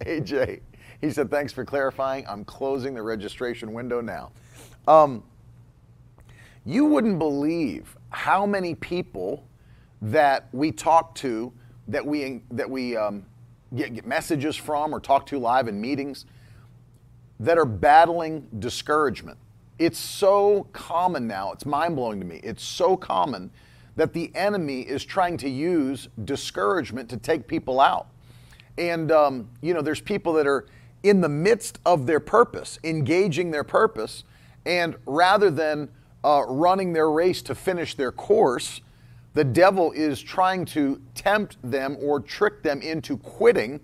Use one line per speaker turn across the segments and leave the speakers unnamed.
AJ, he said, thanks for clarifying. I'm closing the registration window now. Um, you wouldn't believe how many people that we talk to, that we, that we um, get, get messages from or talk to live in meetings, that are battling discouragement. It's so common now, it's mind blowing to me. It's so common that the enemy is trying to use discouragement to take people out. And, um, you know, there's people that are in the midst of their purpose, engaging their purpose, and rather than uh, running their race to finish their course, the devil is trying to tempt them or trick them into quitting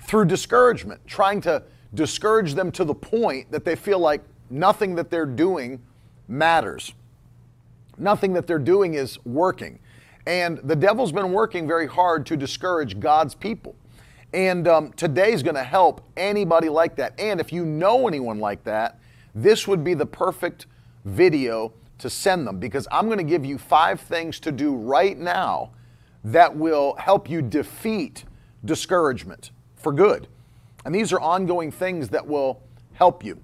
through discouragement, trying to discourage them to the point that they feel like nothing that they're doing matters. Nothing that they're doing is working. And the devil's been working very hard to discourage God's people. And um, today's going to help anybody like that. And if you know anyone like that, this would be the perfect video to send them because I'm going to give you five things to do right now that will help you defeat discouragement for good. And these are ongoing things that will help you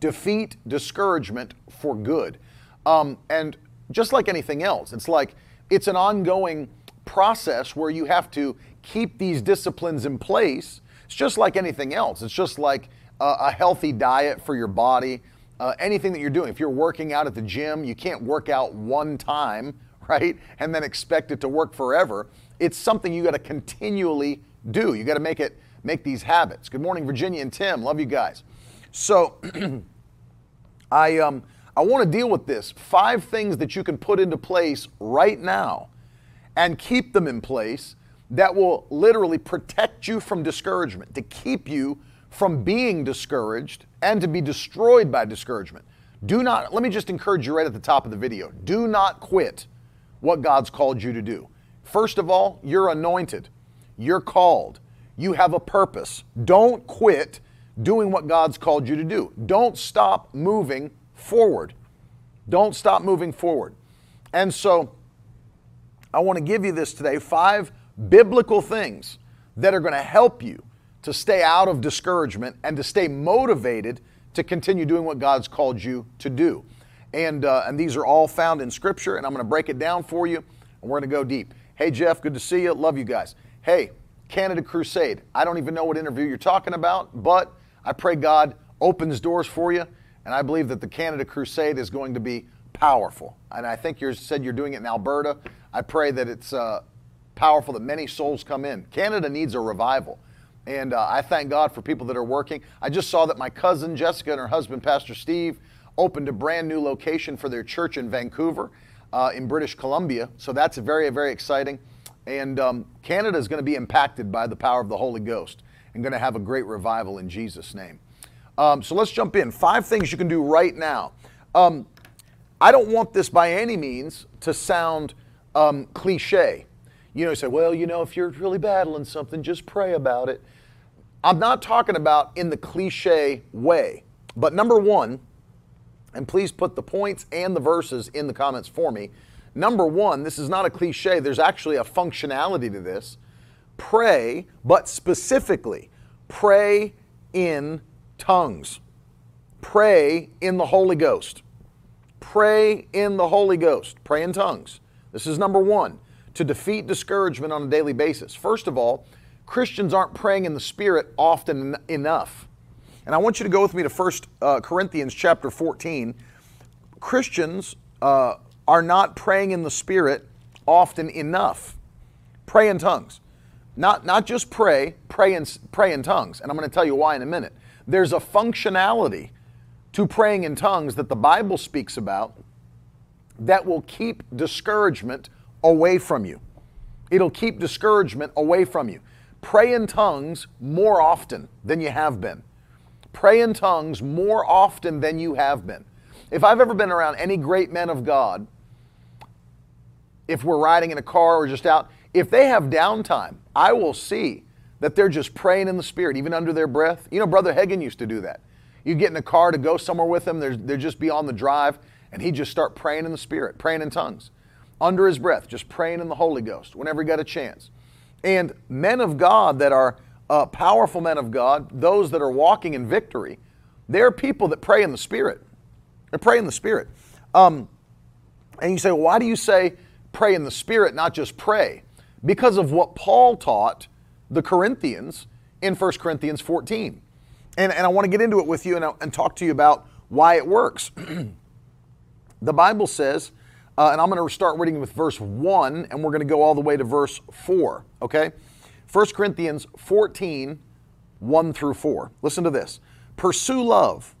defeat discouragement for good. Um, and just like anything else, it's like it's an ongoing process where you have to keep these disciplines in place. It's just like anything else. It's just like a, a healthy diet for your body. Uh, anything that you're doing, if you're working out at the gym, you can't work out one time, right? And then expect it to work forever. It's something you got to continually do. You got to make it make these habits. Good morning, Virginia and Tim. Love you guys. So, I um, I want to deal with this. Five things that you can put into place right now and keep them in place that will literally protect you from discouragement, to keep you from being discouraged and to be destroyed by discouragement. Do not, let me just encourage you right at the top of the video do not quit what God's called you to do. First of all, you're anointed, you're called, you have a purpose. Don't quit doing what God's called you to do. Don't stop moving forward. Don't stop moving forward. And so, I want to give you this today five biblical things that are going to help you to stay out of discouragement and to stay motivated to continue doing what God's called you to do. And, uh, and these are all found in Scripture, and I'm going to break it down for you, and we're going to go deep. Hey, Jeff, good to see you. Love you guys. Hey, Canada Crusade. I don't even know what interview you're talking about, but I pray God opens doors for you, and I believe that the Canada Crusade is going to be powerful. And I think you said you're doing it in Alberta. I pray that it's uh, powerful, that many souls come in. Canada needs a revival. And uh, I thank God for people that are working. I just saw that my cousin Jessica and her husband, Pastor Steve, opened a brand new location for their church in Vancouver, uh, in British Columbia. So that's very, very exciting. And um, Canada is going to be impacted by the power of the Holy Ghost and going to have a great revival in Jesus' name. Um, so let's jump in. Five things you can do right now. Um, I don't want this by any means to sound um, cliche. You know, say, well, you know, if you're really battling something, just pray about it. I'm not talking about in the cliche way, but number one, and please put the points and the verses in the comments for me. Number one, this is not a cliche, there's actually a functionality to this. Pray, but specifically, pray in tongues. Pray in the Holy Ghost. Pray in the Holy Ghost. Pray in tongues. This is number one to defeat discouragement on a daily basis. First of all, Christians aren't praying in the Spirit often enough. And I want you to go with me to 1 uh, Corinthians chapter 14. Christians uh, are not praying in the Spirit often enough. Pray in tongues. Not, not just pray, pray in, pray in tongues. And I'm going to tell you why in a minute. There's a functionality to praying in tongues that the Bible speaks about that will keep discouragement away from you. It'll keep discouragement away from you. pray in tongues more often than you have been. Pray in tongues more often than you have been. If I've ever been around any great men of God, if we're riding in a car or just out, if they have downtime, I will see that they're just praying in the Spirit, even under their breath. You know, Brother Hagin used to do that. You get in a car to go somewhere with they're, they're just be on the drive, and he'd just start praying in the Spirit, praying in tongues, under his breath, just praying in the Holy Ghost whenever he got a chance. And men of God that are uh, powerful men of God, those that are walking in victory, they're people that pray in the Spirit. They pray in the Spirit. Um, and you say, well, why do you say pray in the Spirit, not just pray? Because of what Paul taught the Corinthians in 1 Corinthians 14. And, and I want to get into it with you and, and talk to you about why it works. the Bible says, uh, and I'm going to start reading with verse 1, and we're going to go all the way to verse 4, okay? 1 Corinthians 14, 1 through 4. Listen to this. Pursue love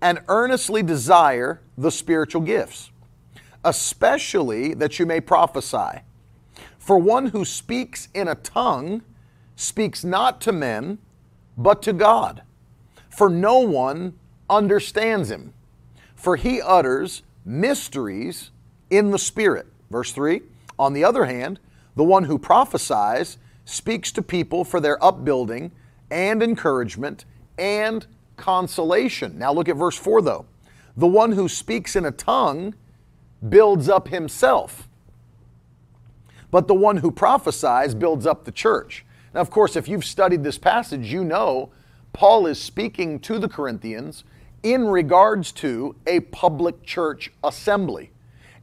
and earnestly desire the spiritual gifts, especially that you may prophesy. For one who speaks in a tongue speaks not to men, but to God. For no one understands him. For he utters mysteries in the Spirit. Verse 3 On the other hand, the one who prophesies speaks to people for their upbuilding and encouragement and consolation. Now look at verse 4 though. The one who speaks in a tongue builds up himself, but the one who prophesies builds up the church. Now, of course, if you've studied this passage, you know Paul is speaking to the Corinthians in regards to a public church assembly.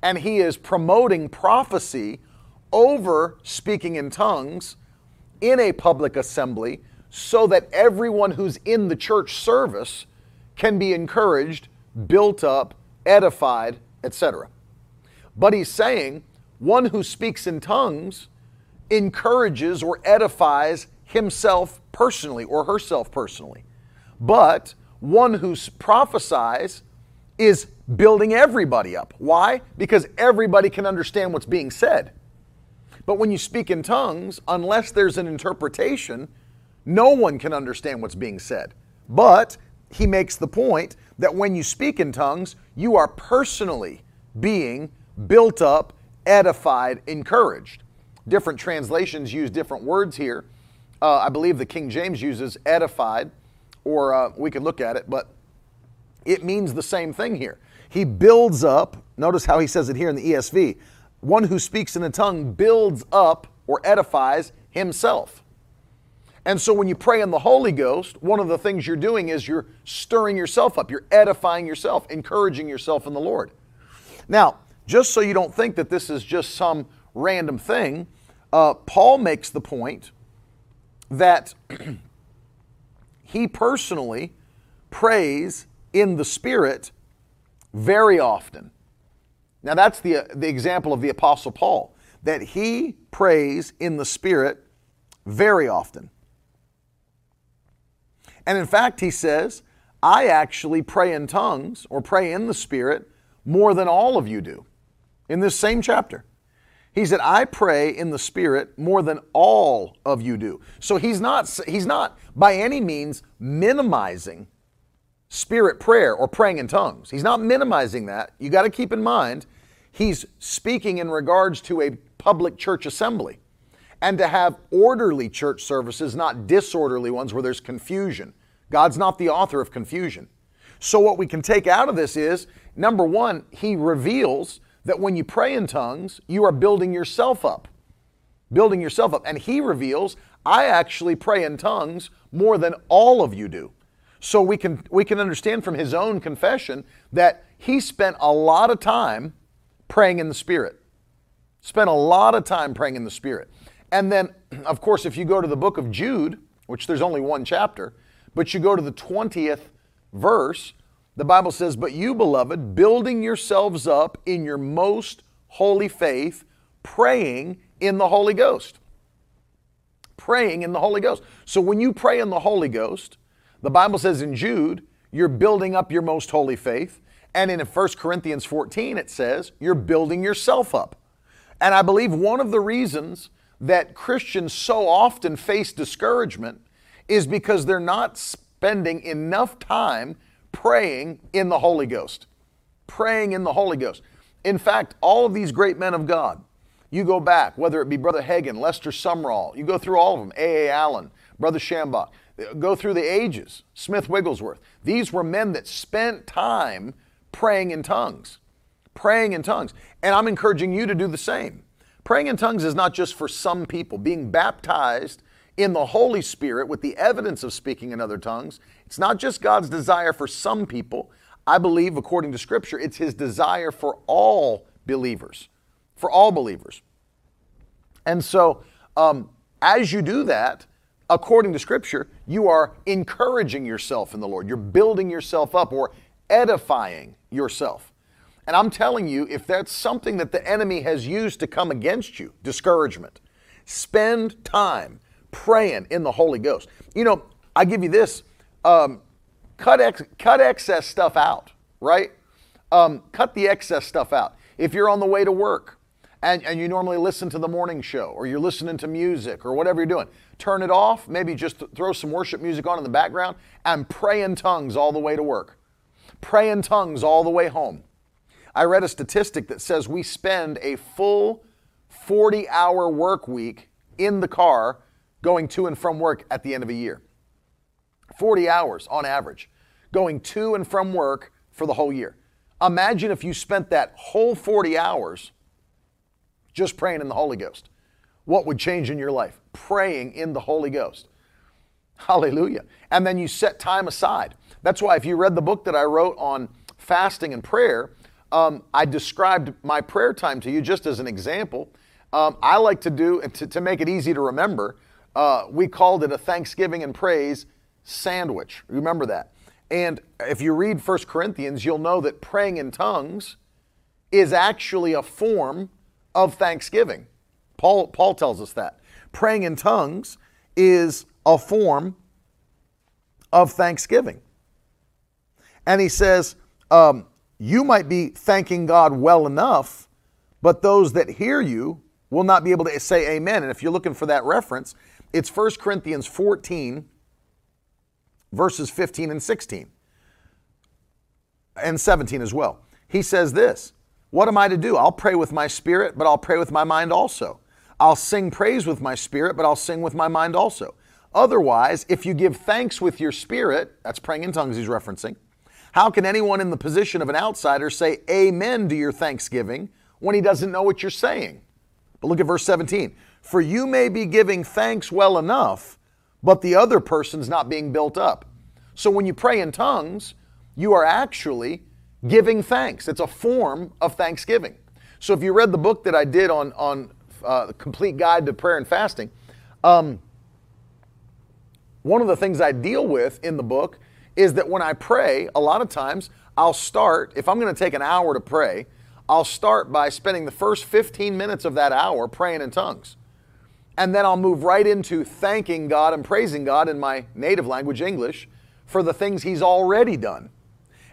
And he is promoting prophecy over speaking in tongues in a public assembly so that everyone who's in the church service can be encouraged, built up, edified, etc. But he's saying one who speaks in tongues encourages or edifies himself personally or herself personally. But one who prophesies is building everybody up. Why? Because everybody can understand what's being said. But when you speak in tongues, unless there's an interpretation, no one can understand what's being said. But he makes the point that when you speak in tongues, you are personally being built up, edified, encouraged. Different translations use different words here. Uh, I believe the King James uses edified, or uh, we could look at it, but it means the same thing here. He builds up, notice how he says it here in the ESV one who speaks in a tongue builds up or edifies himself. And so when you pray in the Holy Ghost, one of the things you're doing is you're stirring yourself up, you're edifying yourself, encouraging yourself in the Lord. Now, just so you don't think that this is just some random thing, uh, Paul makes the point that he personally prays in the Spirit very often. Now, that's the, uh, the example of the Apostle Paul, that he prays in the Spirit very often. And in fact, he says, I actually pray in tongues or pray in the Spirit more than all of you do in this same chapter. He said, I pray in the Spirit more than all of you do. So he's not, he's not by any means minimizing spirit prayer or praying in tongues. He's not minimizing that. You got to keep in mind, he's speaking in regards to a public church assembly and to have orderly church services, not disorderly ones where there's confusion. God's not the author of confusion. So, what we can take out of this is number one, he reveals that when you pray in tongues, you are building yourself up. Building yourself up. And he reveals, I actually pray in tongues more than all of you do. So we can we can understand from his own confession that he spent a lot of time praying in the spirit. Spent a lot of time praying in the spirit. And then of course if you go to the book of Jude, which there's only one chapter, but you go to the 20th verse, the Bible says, But you, beloved, building yourselves up in your most holy faith, praying in the Holy Ghost. Praying in the Holy Ghost. So when you pray in the Holy Ghost, the Bible says in Jude, you're building up your most holy faith. And in 1 Corinthians 14, it says, you're building yourself up. And I believe one of the reasons that Christians so often face discouragement is because they're not spending enough time praying in the Holy Ghost. Praying in the Holy Ghost. In fact, all of these great men of God, you go back, whether it be Brother Hagin, Lester Sumrall, you go through all of them, A.A. Allen, Brother Schambach, go through the ages, Smith Wigglesworth. These were men that spent time praying in tongues, praying in tongues. And I'm encouraging you to do the same. Praying in tongues is not just for some people. Being baptized in the Holy Spirit with the evidence of speaking in other tongues, it's not just God's desire for some people. I believe, according to Scripture, it's His desire for all believers, for all believers. And so, um, as you do that, according to Scripture, you are encouraging yourself in the Lord. You're building yourself up or edifying yourself. And I'm telling you, if that's something that the enemy has used to come against you, discouragement, spend time praying in the Holy Ghost. You know, I give you this um, cut, ex- cut excess stuff out, right? Um, cut the excess stuff out. If you're on the way to work and, and you normally listen to the morning show or you're listening to music or whatever you're doing, turn it off. Maybe just throw some worship music on in the background and pray in tongues all the way to work. Pray in tongues all the way home. I read a statistic that says we spend a full 40 hour work week in the car going to and from work at the end of a year. 40 hours on average going to and from work for the whole year. Imagine if you spent that whole 40 hours just praying in the Holy Ghost. What would change in your life? Praying in the Holy Ghost. Hallelujah. And then you set time aside. That's why if you read the book that I wrote on fasting and prayer, um, I described my prayer time to you just as an example. Um, I like to do, to, to make it easy to remember, uh, we called it a Thanksgiving and Praise sandwich. Remember that. And if you read 1 Corinthians, you'll know that praying in tongues is actually a form of thanksgiving. Paul, Paul tells us that. Praying in tongues is a form of thanksgiving. And he says, um, you might be thanking God well enough, but those that hear you will not be able to say amen. And if you're looking for that reference, it's 1 Corinthians 14, verses 15 and 16, and 17 as well. He says this What am I to do? I'll pray with my spirit, but I'll pray with my mind also. I'll sing praise with my spirit, but I'll sing with my mind also. Otherwise, if you give thanks with your spirit, that's praying in tongues he's referencing, how can anyone in the position of an outsider say amen to your thanksgiving when he doesn't know what you're saying? But look at verse 17. For you may be giving thanks well enough, but the other person's not being built up. So when you pray in tongues, you are actually giving thanks. It's a form of thanksgiving. So if you read the book that I did on on uh, complete guide to prayer and fasting, um, one of the things I deal with in the book is that when I pray, a lot of times I'll start. If I'm going to take an hour to pray, I'll start by spending the first 15 minutes of that hour praying in tongues. And then I'll move right into thanking God and praising God in my native language, English, for the things He's already done.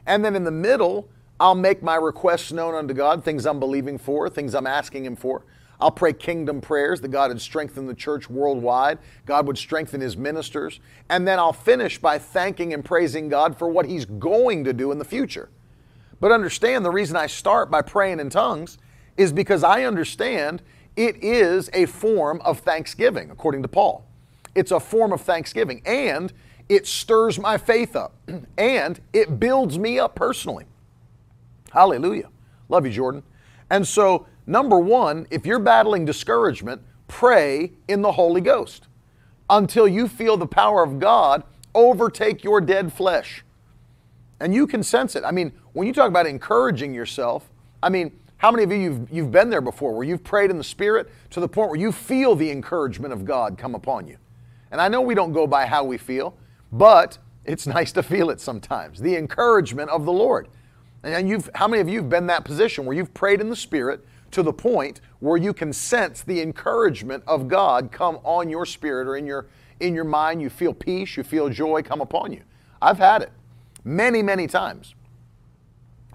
And then in the middle, I'll make my requests known unto God, things I'm believing for, things I'm asking Him for. I'll pray kingdom prayers that God would strengthen the church worldwide, God would strengthen His ministers. And then I'll finish by thanking and praising God for what He's going to do in the future. But understand the reason I start by praying in tongues is because I understand it is a form of thanksgiving, according to Paul. It's a form of thanksgiving, and it stirs my faith up, and it builds me up personally. Hallelujah. Love you, Jordan. And so, number one, if you're battling discouragement, pray in the Holy Ghost until you feel the power of God overtake your dead flesh. And you can sense it. I mean, when you talk about encouraging yourself, I mean, how many of you you've, you've been there before where you've prayed in the Spirit to the point where you feel the encouragement of God come upon you? And I know we don't go by how we feel, but it's nice to feel it sometimes. The encouragement of the Lord. And you've how many of you have been in that position where you've prayed in the Spirit to the point where you can sense the encouragement of God come on your spirit or in your in your mind, you feel peace, you feel joy come upon you. I've had it many, many times.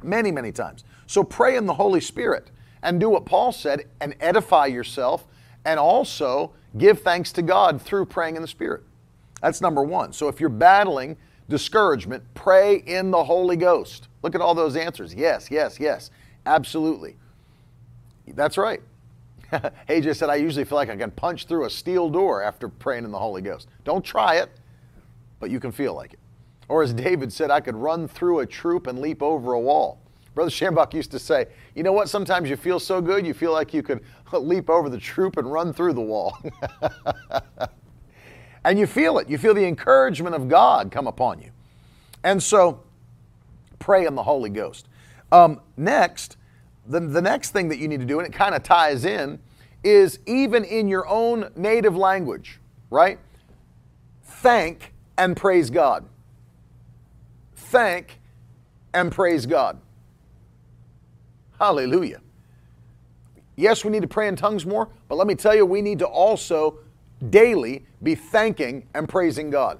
Many, many times. So pray in the Holy Spirit and do what Paul said and edify yourself and also give thanks to God through praying in the Spirit. That's number one. So if you're battling discouragement, pray in the Holy Ghost. Look at all those answers. Yes, yes, yes. Absolutely. That's right. AJ said, I usually feel like I can punch through a steel door after praying in the Holy Ghost. Don't try it, but you can feel like it. Or as David said, I could run through a troop and leap over a wall. Brother Schambach used to say, you know what? Sometimes you feel so good, you feel like you could leap over the troop and run through the wall. and you feel it. You feel the encouragement of God come upon you. And so, pray in the Holy Ghost. Um, next, the, the next thing that you need to do, and it kind of ties in, is even in your own native language, right? Thank and praise God. Thank and praise God. Hallelujah. Yes, we need to pray in tongues more, but let me tell you, we need to also daily be thanking and praising God.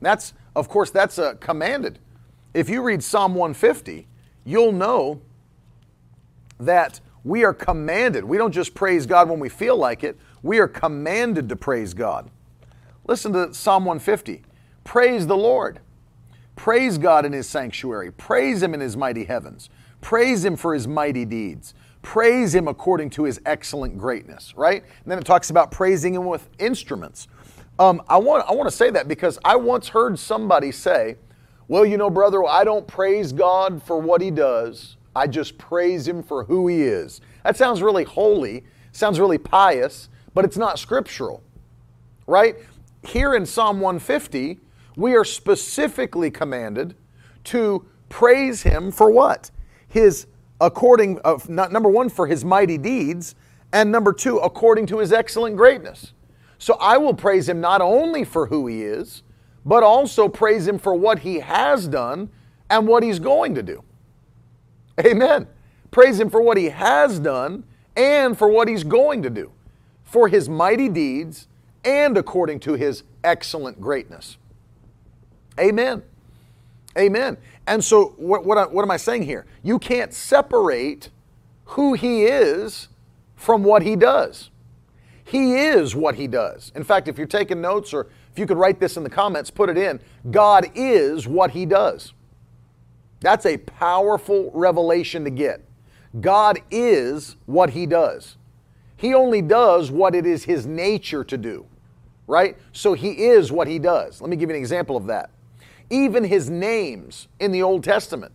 That's, of course, that's uh, commanded. If you read Psalm 150, you'll know that we are commanded. We don't just praise God when we feel like it, we are commanded to praise God. Listen to Psalm 150. Praise the Lord. Praise God in his sanctuary. Praise him in his mighty heavens. Praise him for his mighty deeds. Praise him according to his excellent greatness, right? And then it talks about praising him with instruments. Um, I, want, I want to say that because I once heard somebody say, well, you know, brother, I don't praise God for what he does. I just praise him for who he is. That sounds really holy, sounds really pious, but it's not scriptural, right? Here in Psalm 150, we are specifically commanded to praise him for what? His according uh, of not, number 1 for his mighty deeds and number 2 according to his excellent greatness. So I will praise him not only for who he is, but also praise him for what he has done and what he's going to do. Amen. Praise him for what he has done and for what he's going to do, for his mighty deeds and according to his excellent greatness. Amen. Amen. And so, what, what, what am I saying here? You can't separate who he is from what he does. He is what he does. In fact, if you're taking notes or if you could write this in the comments, put it in God is what he does. That's a powerful revelation to get. God is what he does. He only does what it is his nature to do, right? So he is what he does. Let me give you an example of that. Even his names in the Old Testament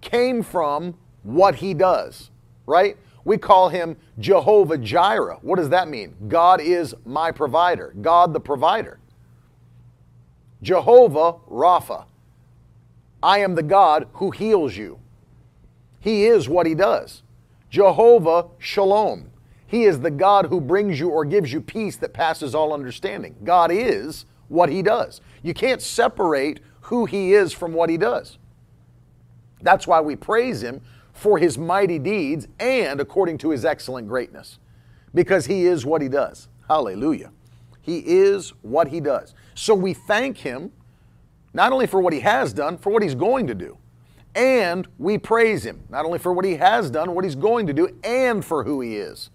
came from what he does, right? We call him Jehovah Jireh. What does that mean? God is my provider, God the provider. Jehovah Rapha. I am the God who heals you. He is what he does. Jehovah Shalom. He is the God who brings you or gives you peace that passes all understanding. God is what he does. You can't separate who he is from what he does. That's why we praise him for his mighty deeds and according to his excellent greatness, because he is what he does. Hallelujah. He is what he does. So we thank him not only for what he has done, for what he's going to do. And we praise him, not only for what he has done, what he's going to do, and for who he is.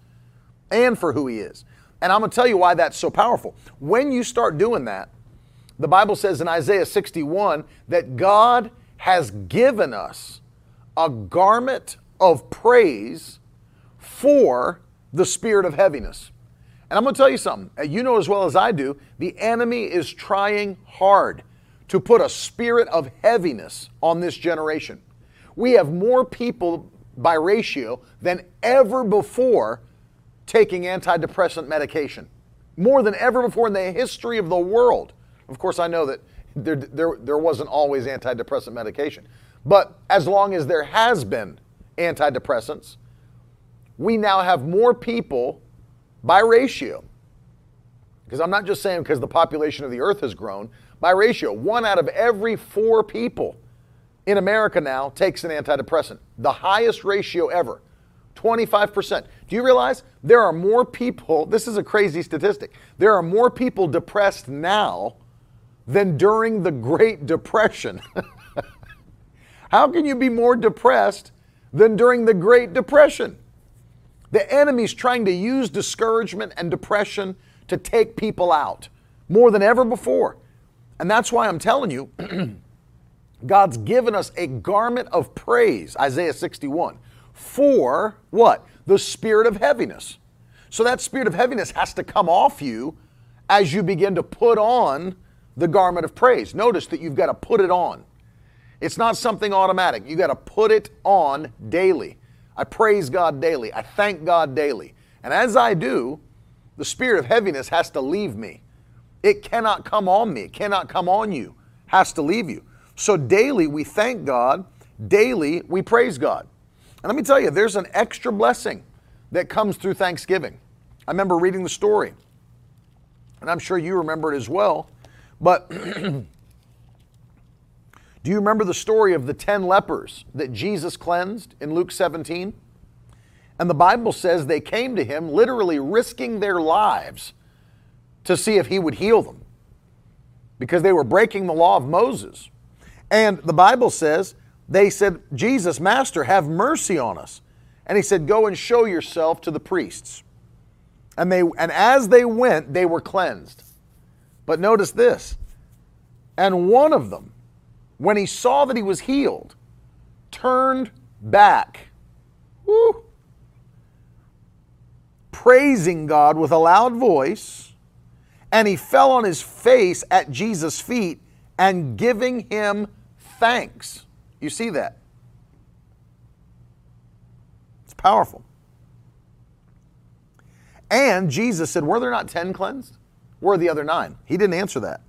And for who he is. And I'm going to tell you why that's so powerful. When you start doing that, the Bible says in Isaiah 61 that God has given us a garment of praise for the spirit of heaviness. And I'm going to tell you something. Uh, you know as well as I do, the enemy is trying hard to put a spirit of heaviness on this generation. We have more people by ratio than ever before taking antidepressant medication. More than ever before in the history of the world. Of course, I know that there, there, there wasn't always antidepressant medication. But as long as there has been antidepressants, we now have more people by ratio. Because I'm not just saying because the population of the earth has grown, by ratio, one out of every four people in America now takes an antidepressant. The highest ratio ever. 25%. Do you realize there are more people, this is a crazy statistic, there are more people depressed now than during the Great Depression. How can you be more depressed than during the Great Depression? The enemy's trying to use discouragement and depression to take people out more than ever before. And that's why I'm telling you, God's given us a garment of praise, Isaiah 61, for what? The spirit of heaviness. So that spirit of heaviness has to come off you as you begin to put on the garment of praise. Notice that you've got to put it on. It's not something automatic. You've got to put it on daily. I praise God daily. I thank God daily. And as I do, the spirit of heaviness has to leave me. It cannot come on me. It cannot come on you. Has to leave you. So daily we thank God, daily we praise God. And let me tell you, there's an extra blessing that comes through Thanksgiving. I remember reading the story, and I'm sure you remember it as well. But do you remember the story of the 10 lepers that Jesus cleansed in Luke 17? And the Bible says they came to him literally risking their lives to see if he would heal them because they were breaking the law of Moses. And the Bible says, they said, Jesus, Master, have mercy on us. And he said, Go and show yourself to the priests. And, they, and as they went, they were cleansed. But notice this. And one of them, when he saw that he was healed, turned back, woo, praising God with a loud voice, and he fell on his face at Jesus' feet and giving him thanks. You see that? It's powerful. And Jesus said, Were there not 10 cleansed? Where are the other nine? He didn't answer that.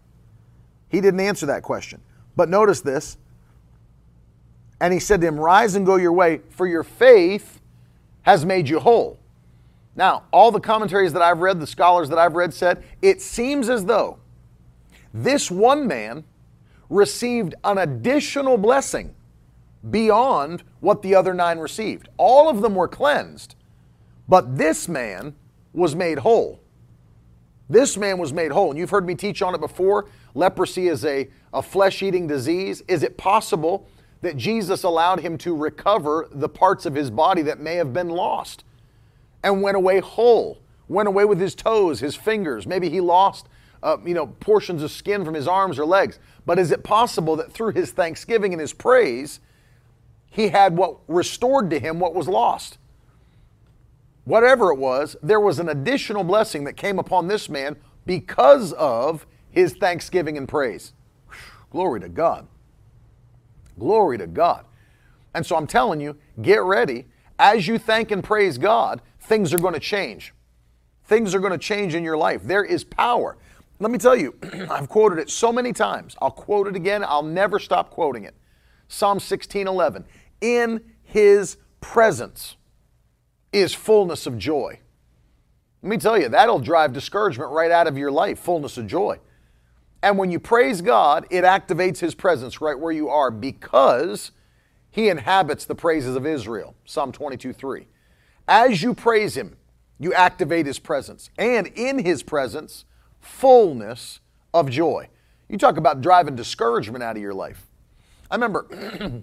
He didn't answer that question. But notice this. And he said to him, Rise and go your way, for your faith has made you whole. Now, all the commentaries that I've read, the scholars that I've read said, it seems as though this one man received an additional blessing beyond what the other nine received. All of them were cleansed, but this man was made whole. This man was made whole. And you've heard me teach on it before. Leprosy is a, a flesh eating disease. Is it possible that Jesus allowed him to recover the parts of his body that may have been lost and went away whole? Went away with his toes, his fingers. Maybe he lost uh, you know, portions of skin from his arms or legs. But is it possible that through his thanksgiving and his praise, he had what restored to him what was lost? Whatever it was, there was an additional blessing that came upon this man because of his thanksgiving and praise. Glory to God. Glory to God. And so I'm telling you, get ready. As you thank and praise God, things are going to change. Things are going to change in your life. There is power. Let me tell you, I've quoted it so many times. I'll quote it again. I'll never stop quoting it. Psalm 16 11. In his presence is fullness of joy. Let me tell you, that'll drive discouragement right out of your life, fullness of joy. And when you praise God, it activates his presence right where you are because he inhabits the praises of Israel. Psalm 22 3. As you praise him, you activate his presence. And in his presence, fullness of joy. You talk about driving discouragement out of your life. I remember,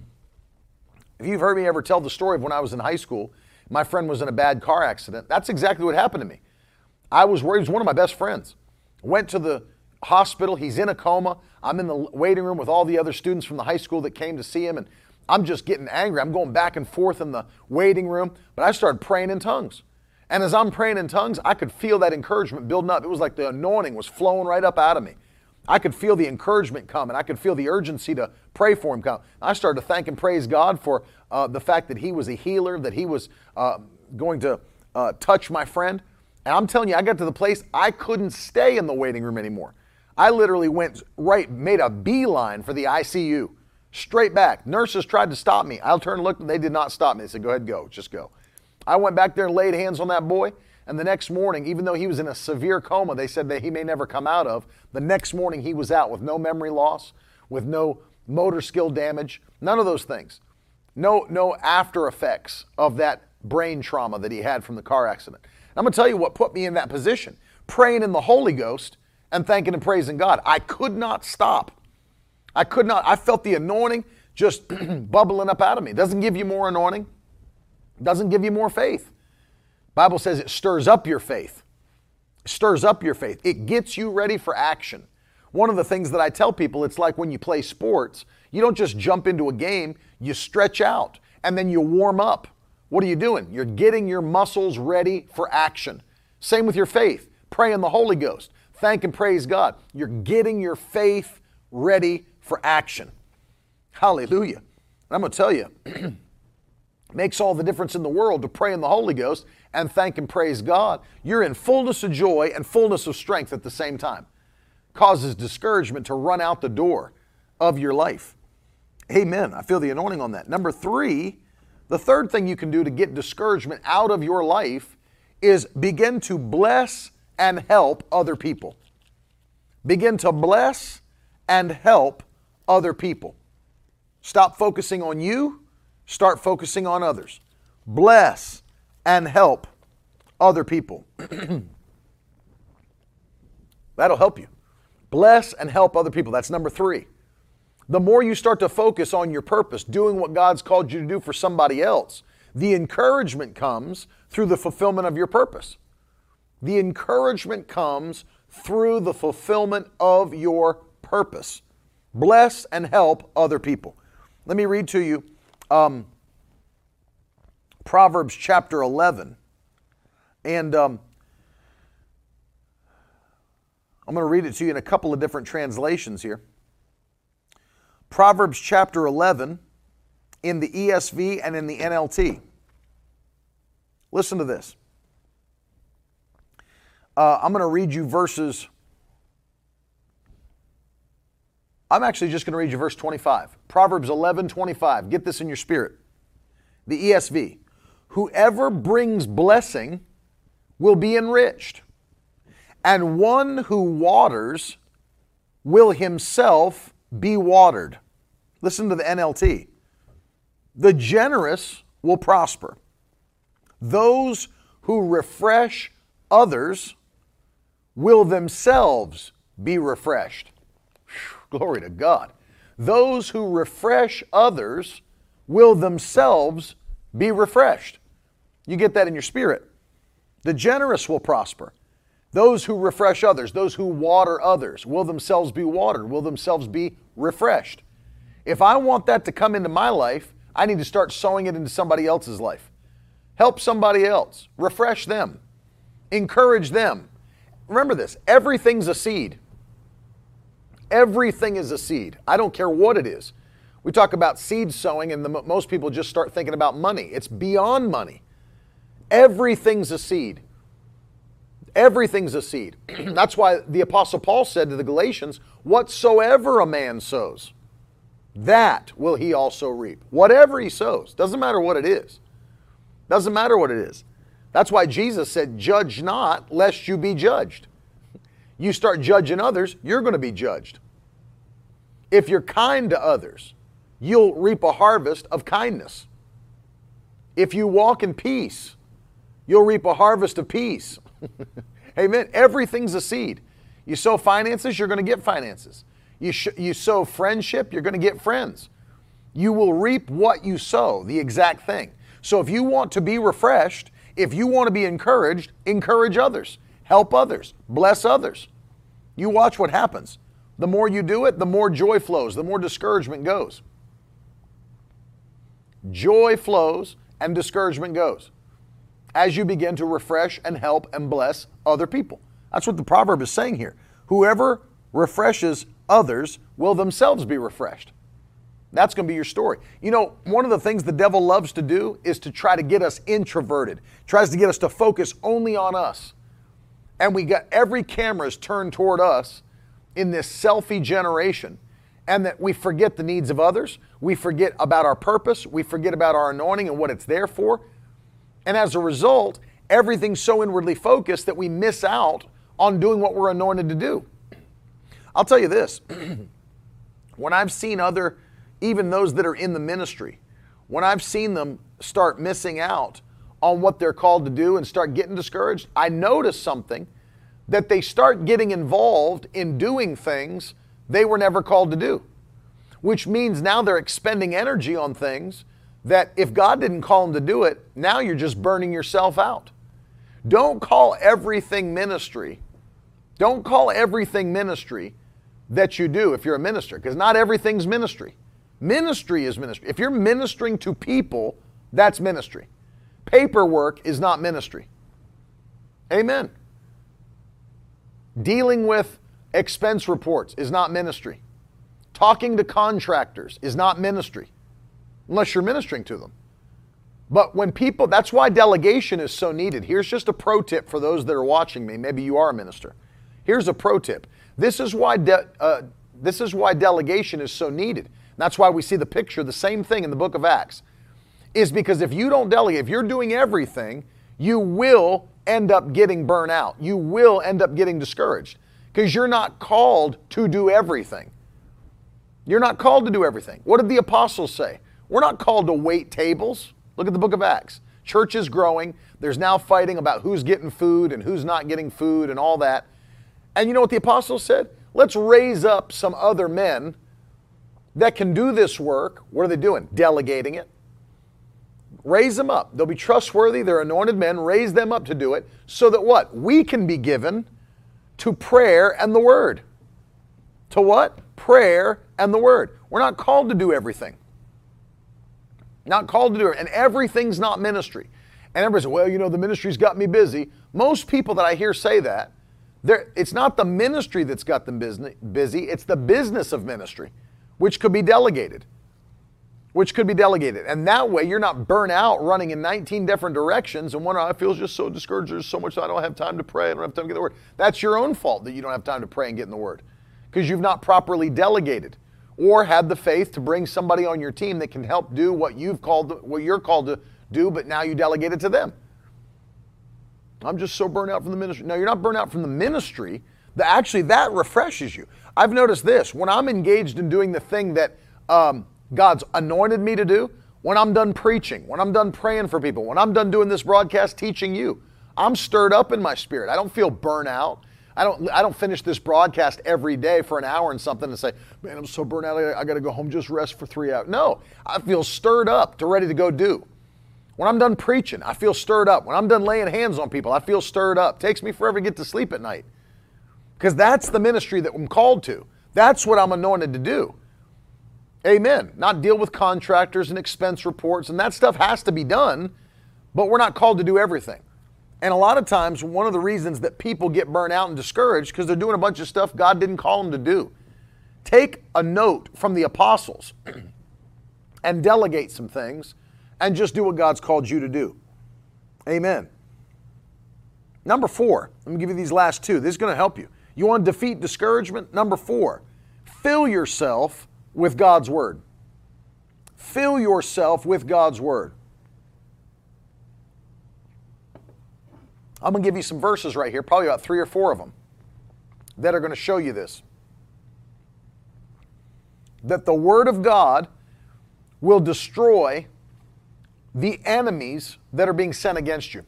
if you've heard me ever tell the story of when I was in high school, my friend was in a bad car accident. That's exactly what happened to me. I was worried. He was one of my best friends. Went to the hospital. He's in a coma. I'm in the waiting room with all the other students from the high school that came to see him, and I'm just getting angry. I'm going back and forth in the waiting room, but I started praying in tongues. And as I'm praying in tongues, I could feel that encouragement building up. It was like the anointing was flowing right up out of me. I could feel the encouragement come and I could feel the urgency to pray for him come. I started to thank and praise God for uh, the fact that he was a healer, that he was uh, going to uh, touch my friend. And I'm telling you, I got to the place I couldn't stay in the waiting room anymore. I literally went right, made a beeline for the ICU, straight back. Nurses tried to stop me. I turned and looked, they did not stop me. They said, Go ahead, go, just go. I went back there and laid hands on that boy. And the next morning, even though he was in a severe coma, they said that he may never come out of. The next morning, he was out with no memory loss, with no motor skill damage, none of those things. No, no after effects of that brain trauma that he had from the car accident. I'm going to tell you what put me in that position praying in the Holy Ghost and thanking and praising God. I could not stop. I could not. I felt the anointing just bubbling up out of me. Doesn't give you more anointing doesn't give you more faith. Bible says it stirs up your faith. stirs up your faith. It gets you ready for action. One of the things that I tell people, it's like when you play sports, you don't just jump into a game, you stretch out and then you warm up. What are you doing? You're getting your muscles ready for action. Same with your faith. Pray in the Holy Ghost. Thank and praise God. You're getting your faith ready for action. Hallelujah. And I'm going to tell you, makes all the difference in the world to pray in the Holy Ghost and thank and praise God. You're in fullness of joy and fullness of strength at the same time. Causes discouragement to run out the door of your life. Amen. I feel the anointing on that. Number three, the third thing you can do to get discouragement out of your life is begin to bless and help other people. Begin to bless and help other people. Stop focusing on you, start focusing on others. Bless and help other people. That'll help you. Bless and help other people. That's number three. The more you start to focus on your purpose, doing what God's called you to do for somebody else, the encouragement comes through the fulfillment of your purpose. The encouragement comes through the fulfillment of your purpose. Bless and help other people. Let me read to you um, Proverbs chapter 11. And um, I'm going to read it to you in a couple of different translations here. Proverbs chapter 11 in the ESV and in the NLT. Listen to this. Uh, I'm going to read you verses. I'm actually just going to read you verse 25. Proverbs 11 25. Get this in your spirit. The ESV. Whoever brings blessing will be enriched, and one who waters will himself be watered. Listen to the NLT. The generous will prosper. Those who refresh others will themselves be refreshed. Glory to God. Those who refresh others will themselves be refreshed. You get that in your spirit. The generous will prosper. Those who refresh others, those who water others, will themselves be watered, will themselves be refreshed. If I want that to come into my life, I need to start sowing it into somebody else's life. Help somebody else, refresh them, encourage them. Remember this everything's a seed. Everything is a seed. I don't care what it is. We talk about seed sowing, and the, most people just start thinking about money. It's beyond money. Everything's a seed. Everything's a seed. That's why the Apostle Paul said to the Galatians, Whatsoever a man sows, that will he also reap. Whatever he sows, doesn't matter what it is. Doesn't matter what it is. That's why Jesus said, Judge not, lest you be judged. You start judging others, you're going to be judged. If you're kind to others, you'll reap a harvest of kindness. If you walk in peace, you'll reap a harvest of peace. Amen. Everything's a seed. You sow finances, you're going to get finances. You, sh- you sow friendship, you're going to get friends. You will reap what you sow, the exact thing. So if you want to be refreshed, if you want to be encouraged, encourage others, help others, bless others. You watch what happens. The more you do it, the more joy flows, the more discouragement goes. Joy flows and discouragement goes as you begin to refresh and help and bless other people. That's what the proverb is saying here. Whoever refreshes others will themselves be refreshed. That's going to be your story. You know, one of the things the devil loves to do is to try to get us introverted, tries to get us to focus only on us. And we got every camera is turned toward us in this selfie generation, and that we forget the needs of others. We forget about our purpose. We forget about our anointing and what it's there for. And as a result, everything's so inwardly focused that we miss out on doing what we're anointed to do. I'll tell you this when I've seen other, even those that are in the ministry, when I've seen them start missing out on what they're called to do and start getting discouraged, I notice something that they start getting involved in doing things they were never called to do, which means now they're expending energy on things that if God didn't call him to do it, now you're just burning yourself out. Don't call everything ministry. Don't call everything ministry that you do if you're a minister, because not everything's ministry. Ministry is ministry. If you're ministering to people, that's ministry. Paperwork is not ministry. Amen. Dealing with expense reports is not ministry. Talking to contractors is not ministry, unless you're ministering to them. But when people, that's why delegation is so needed. Here's just a pro tip for those that are watching me. Maybe you are a minister. Here's a pro tip. This is why de- uh, this is why delegation is so needed. That's why we see the picture, the same thing in the book of Acts, is because if you don't delegate, if you're doing everything, you will end up getting burnt out. You will end up getting discouraged because you're not called to do everything. You're not called to do everything. What did the apostles say? We're not called to wait tables. Look at the book of Acts. Church is growing. There's now fighting about who's getting food and who's not getting food and all that. And you know what the apostles said? Let's raise up some other men that can do this work. What are they doing? Delegating it. Raise them up. They'll be trustworthy. They're anointed men. Raise them up to do it so that what? We can be given to prayer and the word. To what? Prayer and the word. We're not called to do everything. Not called to do it. And everything's not ministry. And everybody says, well, you know, the ministry's got me busy. Most people that I hear say that, it's not the ministry that's got them busy, it's the business of ministry, which could be delegated. Which could be delegated. And that way you're not burnt out running in 19 different directions and wondering, I feel just so discouraged. There's so much I don't have time to pray. I don't have time to get the word. That's your own fault that you don't have time to pray and get in the word because you've not properly delegated or had the faith to bring somebody on your team that can help do what you've called what you're called to do, but now you delegate it to them. I'm just so burnt out from the ministry. No, you're not burnt out from the ministry. Actually, that refreshes you. I've noticed this when I'm engaged in doing the thing that um, God's anointed me to do, when I'm done preaching, when I'm done praying for people, when I'm done doing this broadcast teaching you, I'm stirred up in my spirit. I don't feel burnt out. I don't, I don't finish this broadcast every day for an hour and something and say, man, I'm so burnt out. I, I got to go home, just rest for three hours. No, I feel stirred up to ready to go do. When I'm done preaching, I feel stirred up. When I'm done laying hands on people, I feel stirred up. It takes me forever to get to sleep at night. Because that's the ministry that I'm called to. That's what I'm anointed to do. Amen. Not deal with contractors and expense reports, and that stuff has to be done, but we're not called to do everything. And a lot of times, one of the reasons that people get burnt out and discouraged because they're doing a bunch of stuff God didn't call them to do. Take a note from the apostles and delegate some things and just do what God's called you to do. Amen. Number four, let me give you these last two. This is going to help you. You want to defeat discouragement? Number four, fill yourself with God's Word. Fill yourself with God's Word. I'm going to give you some verses right here, probably about three or four of them, that are going to show you this. That the Word of God will destroy the enemies that are being sent against you.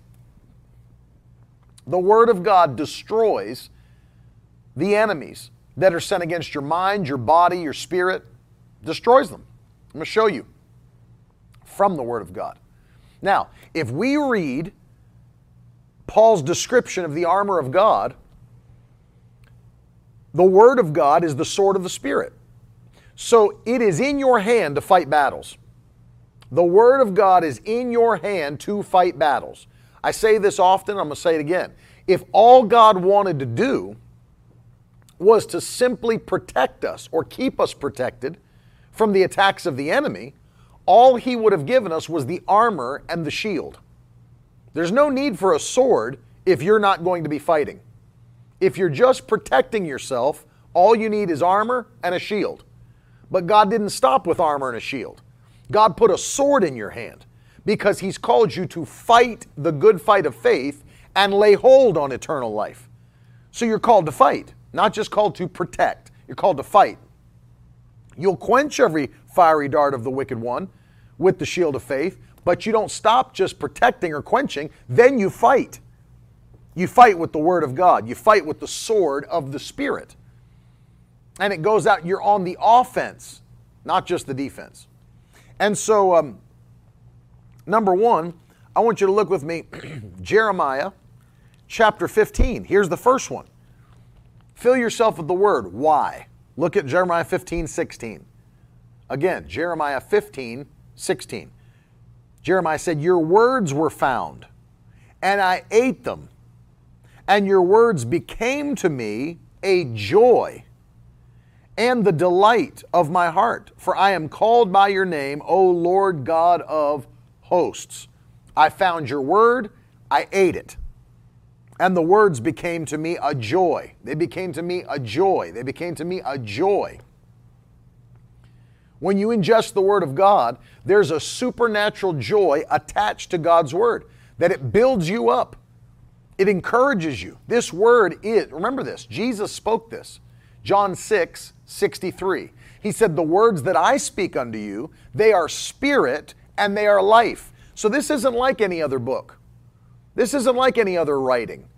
The Word of God destroys the enemies that are sent against your mind, your body, your spirit, destroys them. I'm going to show you from the Word of God. Now, if we read Paul's description of the armor of God, the Word of God is the sword of the Spirit. So it is in your hand to fight battles. The Word of God is in your hand to fight battles. I say this often, I'm going to say it again. If all God wanted to do was to simply protect us or keep us protected from the attacks of the enemy, all He would have given us was the armor and the shield. There's no need for a sword if you're not going to be fighting. If you're just protecting yourself, all you need is armor and a shield. But God didn't stop with armor and a shield. God put a sword in your hand because He's called you to fight the good fight of faith and lay hold on eternal life. So you're called to fight, not just called to protect. You're called to fight. You'll quench every fiery dart of the wicked one with the shield of faith, but you don't stop just protecting or quenching. Then you fight. You fight with the Word of God, you fight with the sword of the Spirit. And it goes out, you're on the offense, not just the defense. And so, um, number one, I want you to look with me, Jeremiah chapter 15. Here's the first one. Fill yourself with the word. Why? Look at Jeremiah 15, 16. Again, Jeremiah 15, 16. Jeremiah said, Your words were found, and I ate them, and your words became to me a joy and the delight of my heart. For I am called by your name, O Lord God of hosts. I found your word, I ate it. And the words became to me a joy. They became to me a joy. They became to me a joy. When you ingest the Word of God, there's a supernatural joy attached to God's Word, that it builds you up. It encourages you. This Word is, remember this, Jesus spoke this. John 6, 63. He said, The words that I speak unto you, they are spirit and they are life. So this isn't like any other book. This isn't like any other writing.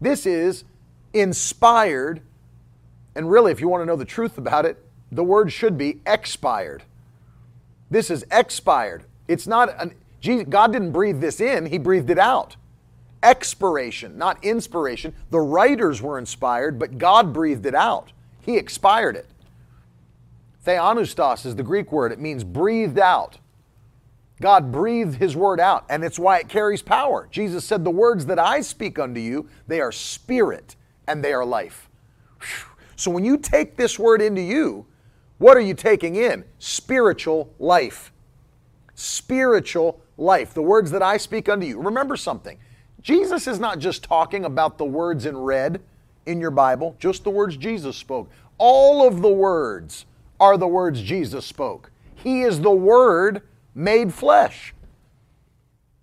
This is inspired. And really, if you want to know the truth about it, the word should be expired. This is expired. It's not an, God didn't breathe this in, He breathed it out. Expiration, not inspiration. The writers were inspired, but God breathed it out. He expired it. Theopneustos is the Greek word, it means breathed out. God breathed his word out, and it's why it carries power. Jesus said, The words that I speak unto you, they are spirit and they are life. So when you take this word into you, what are you taking in? Spiritual life. Spiritual life. The words that I speak unto you. Remember something. Jesus is not just talking about the words in red in your Bible, just the words Jesus spoke. All of the words are the words Jesus spoke. He is the Word made flesh.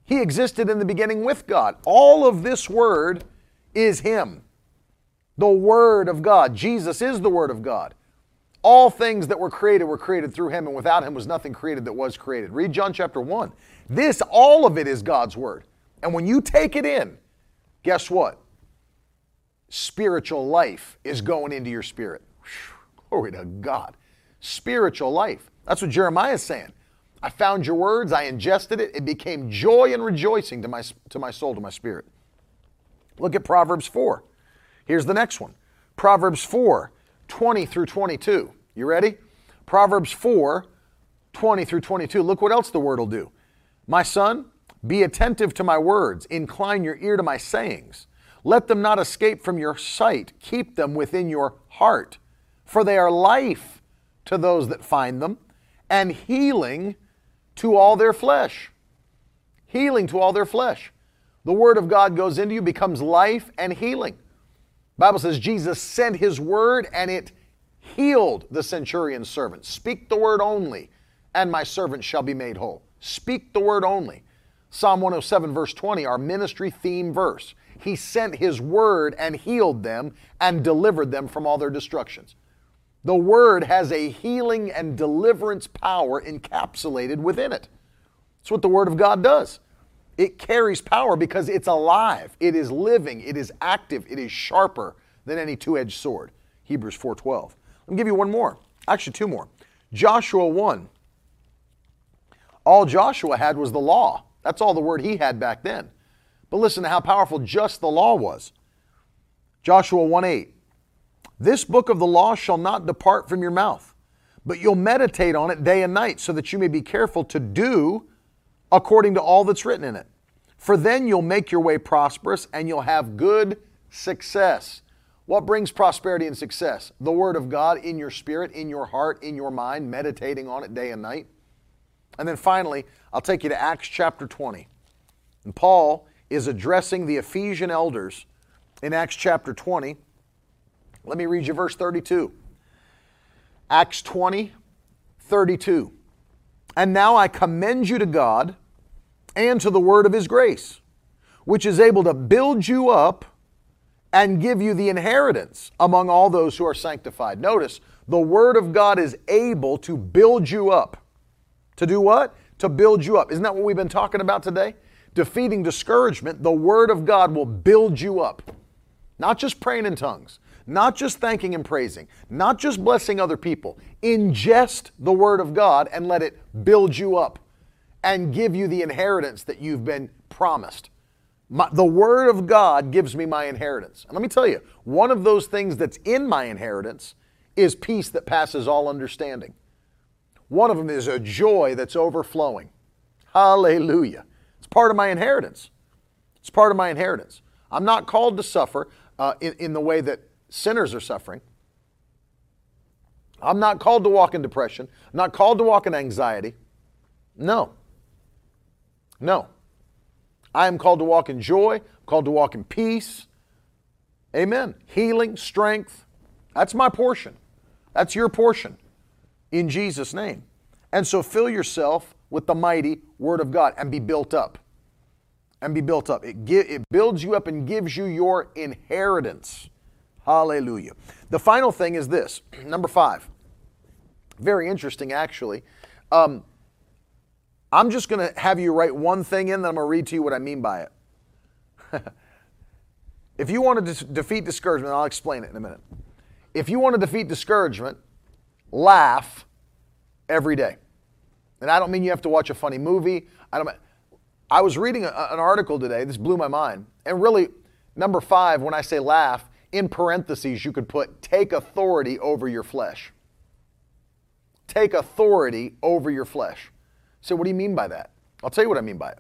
He existed in the beginning with God. All of this Word is Him. The Word of God. Jesus is the Word of God. All things that were created were created through him, and without him was nothing created that was created. Read John chapter 1. This, all of it is God's word. And when you take it in, guess what? Spiritual life is going into your spirit. Glory to God. Spiritual life. That's what Jeremiah is saying. I found your words, I ingested it, it became joy and rejoicing to my, to my soul, to my spirit. Look at Proverbs 4. Here's the next one Proverbs 4 20 through 22. You ready? Proverbs 4 20 through 22. Look what else the word will do. My son, be attentive to my words, incline your ear to my sayings. Let them not escape from your sight, keep them within your heart, for they are life to those that find them, and healing to all their flesh. Healing to all their flesh. The word of God goes into you, becomes life and healing. Bible says Jesus sent his word and it healed the centurion's servant. Speak the word only, and my servant shall be made whole. Speak the word only. Psalm 107, verse 20, our ministry theme verse. He sent his word and healed them and delivered them from all their destructions. The word has a healing and deliverance power encapsulated within it. That's what the word of God does. It carries power because it's alive, it is living, it is active, it is sharper than any two-edged sword. Hebrews 4:12. Let me give you one more. Actually, two more. Joshua 1. All Joshua had was the law. That's all the word he had back then. But listen to how powerful just the law was. Joshua 1 8. This book of the law shall not depart from your mouth, but you'll meditate on it day and night, so that you may be careful to do according to all that's written in it. For then you'll make your way prosperous and you'll have good success. What brings prosperity and success? The Word of God in your spirit, in your heart, in your mind, meditating on it day and night. And then finally, I'll take you to Acts chapter 20. And Paul is addressing the Ephesian elders in Acts chapter 20. Let me read you verse 32. Acts 20, 32. And now I commend you to God and to the word of his grace, which is able to build you up and give you the inheritance among all those who are sanctified. Notice, the word of God is able to build you up. To do what? To build you up. Isn't that what we've been talking about today? Defeating discouragement, the word of God will build you up. Not just praying in tongues, not just thanking and praising, not just blessing other people. Ingest the Word of God and let it build you up and give you the inheritance that you've been promised. My, the Word of God gives me my inheritance. And let me tell you, one of those things that's in my inheritance is peace that passes all understanding. One of them is a joy that's overflowing. Hallelujah. It's part of my inheritance. It's part of my inheritance. I'm not called to suffer uh, in, in the way that sinners are suffering. I'm not called to walk in depression. I'm not called to walk in anxiety. No. No. I am called to walk in joy, called to walk in peace. Amen. Healing, strength. That's my portion. That's your portion in Jesus' name. And so fill yourself with the mighty Word of God and be built up. And be built up. It, gi- it builds you up and gives you your inheritance. Hallelujah. The final thing is this number five. Very interesting, actually. Um, I'm just going to have you write one thing in, then I'm going to read to you what I mean by it. if you want to defeat discouragement, I'll explain it in a minute. If you want to defeat discouragement, laugh every day. And I don't mean you have to watch a funny movie. I don't. I was reading a, an article today. This blew my mind. And really, number five, when I say laugh, in parentheses, you could put take authority over your flesh. Take authority over your flesh. So, what do you mean by that? I'll tell you what I mean by it.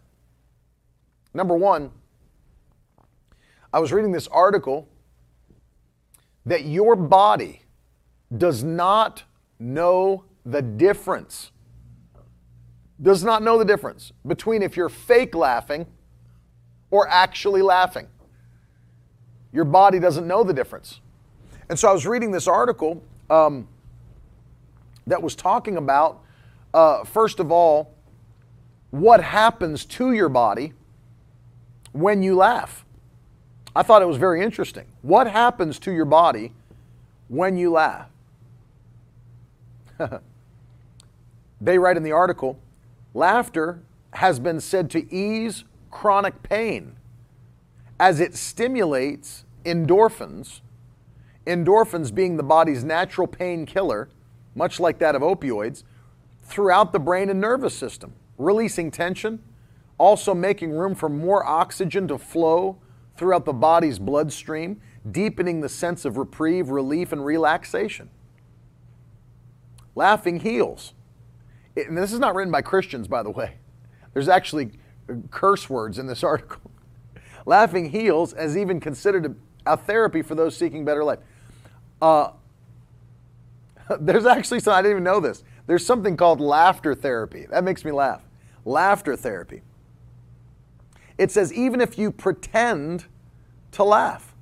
Number one, I was reading this article that your body does not know the difference. Does not know the difference between if you're fake laughing or actually laughing. Your body doesn't know the difference. And so I was reading this article um, that was talking about, uh, first of all, what happens to your body when you laugh. I thought it was very interesting. What happens to your body when you laugh? they write in the article laughter has been said to ease chronic pain as it stimulates endorphins, endorphins being the body's natural painkiller, much like that of opioids, throughout the brain and nervous system, releasing tension, also making room for more oxygen to flow throughout the body's bloodstream, deepening the sense of reprieve, relief, and relaxation. Laughing heals. And this is not written by Christians, by the way. There's actually curse words in this article. Laughing heals as even considered a, a therapy for those seeking better life. Uh, there's actually some, I didn't even know this. There's something called laughter therapy. That makes me laugh. Laughter therapy. It says even if you pretend to laugh,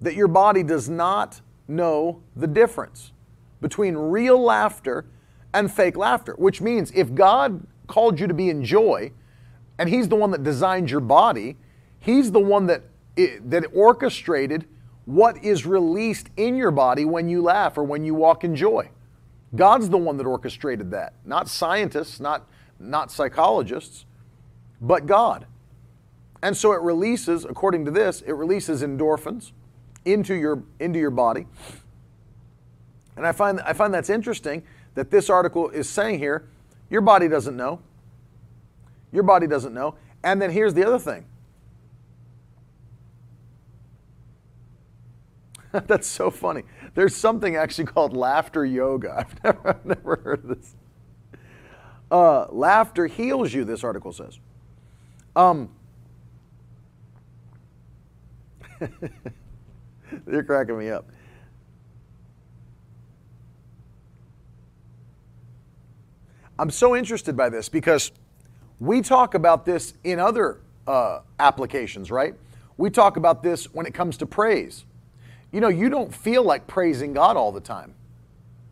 that your body does not know the difference between real laughter and fake laughter, which means if God called you to be in joy, and He's the one that designed your body, He's the one that, that orchestrated what is released in your body when you laugh or when you walk in joy. God's the one that orchestrated that, not scientists, not, not psychologists, but God. And so it releases, according to this, it releases endorphins into your, into your body. And I find, I find that's interesting that this article is saying here your body doesn't know. Your body doesn't know. And then here's the other thing That's so funny. There's something actually called laughter yoga. I've never, never heard of this. Uh, laughter heals you, this article says. Um, you're cracking me up. I'm so interested by this because we talk about this in other uh, applications, right? We talk about this when it comes to praise. You know, you don't feel like praising God all the time,